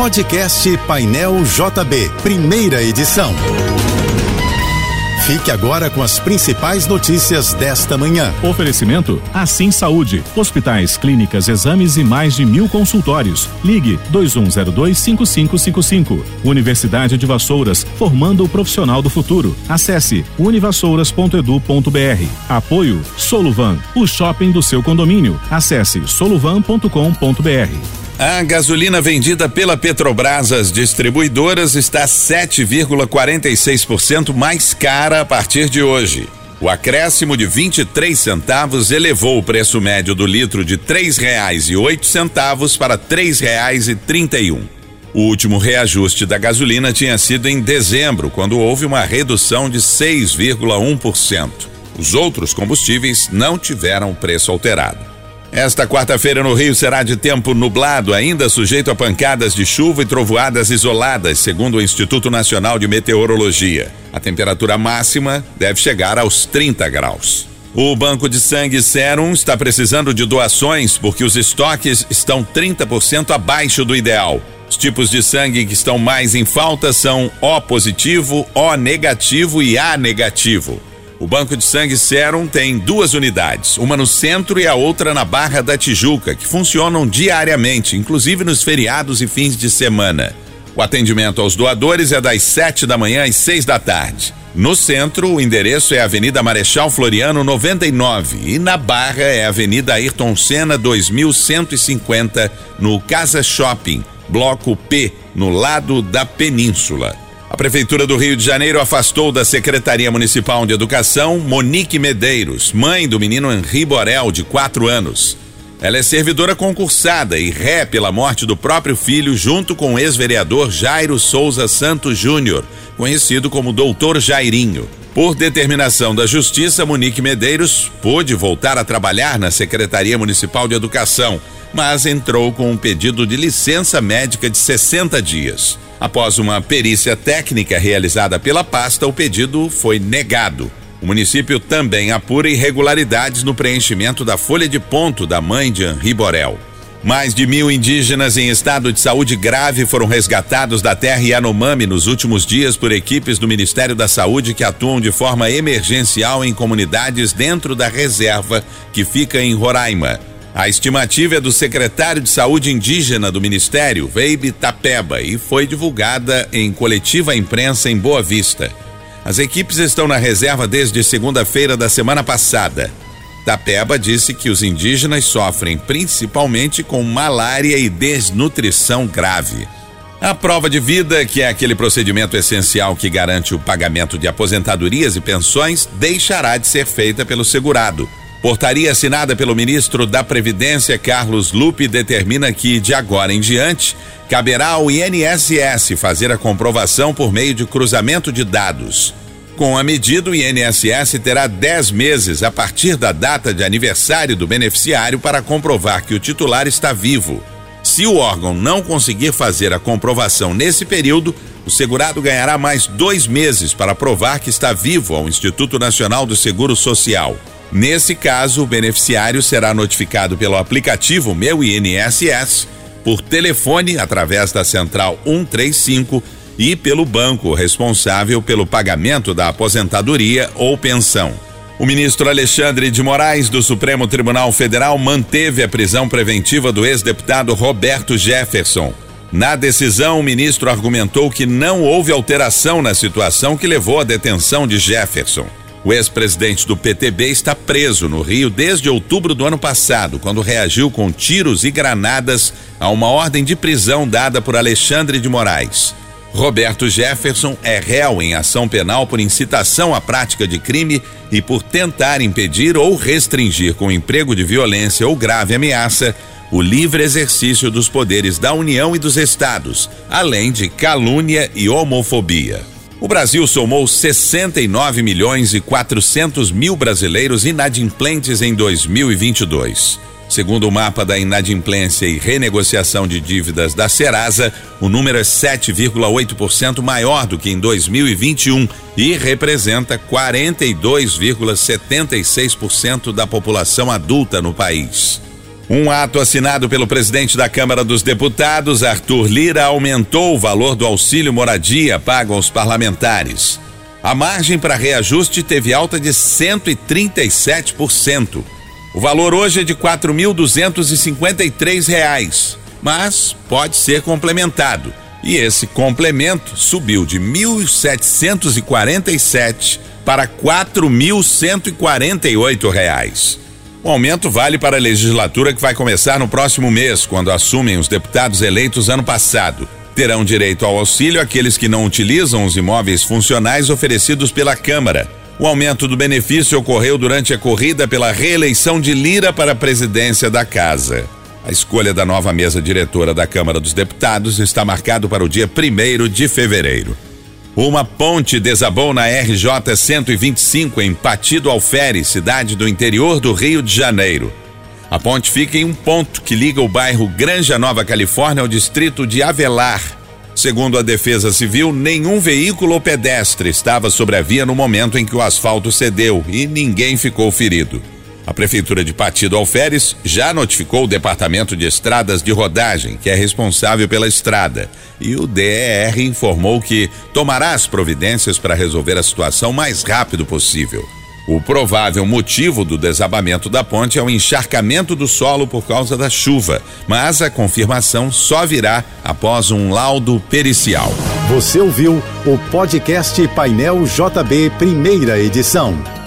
Podcast Painel JB, primeira edição. Fique agora com as principais notícias desta manhã. Oferecimento Assim Saúde. Hospitais, clínicas, exames e mais de mil consultórios. Ligue 2102-5555. Universidade de Vassouras, formando o profissional do futuro. Acesse univassouras.edu.br. Apoio Soluvan, o shopping do seu condomínio. Acesse soluvan.com.br. A gasolina vendida pela Petrobras às distribuidoras está 7,46% mais cara a partir de hoje. O acréscimo de 23 centavos elevou o preço médio do litro de oito centavos para e um. O último reajuste da gasolina tinha sido em dezembro, quando houve uma redução de 6,1%. Os outros combustíveis não tiveram preço alterado. Esta quarta-feira no Rio será de tempo nublado, ainda sujeito a pancadas de chuva e trovoadas isoladas, segundo o Instituto Nacional de Meteorologia. A temperatura máxima deve chegar aos 30 graus. O Banco de Sangue Serum está precisando de doações porque os estoques estão 30% abaixo do ideal. Os tipos de sangue que estão mais em falta são O positivo, O negativo e A negativo. O Banco de Sangue Serum tem duas unidades, uma no centro e a outra na Barra da Tijuca, que funcionam diariamente, inclusive nos feriados e fins de semana. O atendimento aos doadores é das 7 da manhã às 6 da tarde. No centro, o endereço é Avenida Marechal Floriano 99 e na Barra é Avenida Ayrton Senna 2150, no Casa Shopping, Bloco P, no lado da Península. A Prefeitura do Rio de Janeiro afastou da Secretaria Municipal de Educação Monique Medeiros, mãe do menino Henri Borel, de quatro anos. Ela é servidora concursada e ré pela morte do próprio filho, junto com o ex-vereador Jairo Souza Santos Júnior, conhecido como Doutor Jairinho. Por determinação da Justiça, Monique Medeiros pôde voltar a trabalhar na Secretaria Municipal de Educação, mas entrou com um pedido de licença médica de 60 dias. Após uma perícia técnica realizada pela pasta, o pedido foi negado. O município também apura irregularidades no preenchimento da folha de ponto da mãe de Henri Borel. Mais de mil indígenas em estado de saúde grave foram resgatados da terra Yanomami nos últimos dias por equipes do Ministério da Saúde que atuam de forma emergencial em comunidades dentro da reserva que fica em Roraima. A estimativa é do secretário de Saúde Indígena do Ministério, Veibe Tapeba, e foi divulgada em coletiva imprensa em Boa Vista. As equipes estão na reserva desde segunda-feira da semana passada. Tapeba disse que os indígenas sofrem principalmente com malária e desnutrição grave. A prova de vida, que é aquele procedimento essencial que garante o pagamento de aposentadorias e pensões, deixará de ser feita pelo segurado. Portaria assinada pelo ministro da Previdência, Carlos Lupe, determina que, de agora em diante, caberá ao INSS fazer a comprovação por meio de cruzamento de dados. Com a medida, o INSS terá 10 meses a partir da data de aniversário do beneficiário para comprovar que o titular está vivo. Se o órgão não conseguir fazer a comprovação nesse período, o segurado ganhará mais dois meses para provar que está vivo ao Instituto Nacional do Seguro Social. Nesse caso, o beneficiário será notificado pelo aplicativo Meu INSS, por telefone através da central 135 e pelo banco responsável pelo pagamento da aposentadoria ou pensão. O ministro Alexandre de Moraes, do Supremo Tribunal Federal, manteve a prisão preventiva do ex-deputado Roberto Jefferson. Na decisão, o ministro argumentou que não houve alteração na situação que levou à detenção de Jefferson. O ex-presidente do PTB está preso no Rio desde outubro do ano passado, quando reagiu com tiros e granadas a uma ordem de prisão dada por Alexandre de Moraes. Roberto Jefferson é réu em ação penal por incitação à prática de crime e por tentar impedir ou restringir com emprego de violência ou grave ameaça o livre exercício dos poderes da União e dos Estados, além de calúnia e homofobia. O Brasil somou 69 milhões e 400 mil brasileiros inadimplentes em 2022. Segundo o mapa da inadimplência e renegociação de dívidas da Serasa, o número é 7,8% maior do que em 2021 e representa 42,76% da população adulta no país. Um ato assinado pelo presidente da Câmara dos Deputados, Arthur Lira, aumentou o valor do auxílio moradia pago aos parlamentares. A margem para reajuste teve alta de 137%. O valor hoje é de R$ 4.253, mas pode ser complementado. E esse complemento subiu de 1.747 para 4.148 reais. O aumento vale para a legislatura que vai começar no próximo mês, quando assumem os deputados eleitos ano passado. Terão direito ao auxílio aqueles que não utilizam os imóveis funcionais oferecidos pela Câmara. O aumento do benefício ocorreu durante a corrida pela reeleição de Lira para a presidência da Casa. A escolha da nova mesa diretora da Câmara dos Deputados está marcado para o dia 1 de fevereiro. Uma ponte desabou na RJ 125 em Patido Alferes, cidade do interior do Rio de Janeiro. A ponte fica em um ponto que liga o bairro Granja Nova Califórnia ao distrito de Avelar. Segundo a Defesa Civil, nenhum veículo ou pedestre estava sobre a via no momento em que o asfalto cedeu e ninguém ficou ferido. A Prefeitura de Partido Alferes já notificou o Departamento de Estradas de Rodagem, que é responsável pela estrada, e o DER informou que tomará as providências para resolver a situação o mais rápido possível. O provável motivo do desabamento da ponte é o encharcamento do solo por causa da chuva, mas a confirmação só virá após um laudo pericial. Você ouviu o podcast Painel JB, primeira edição.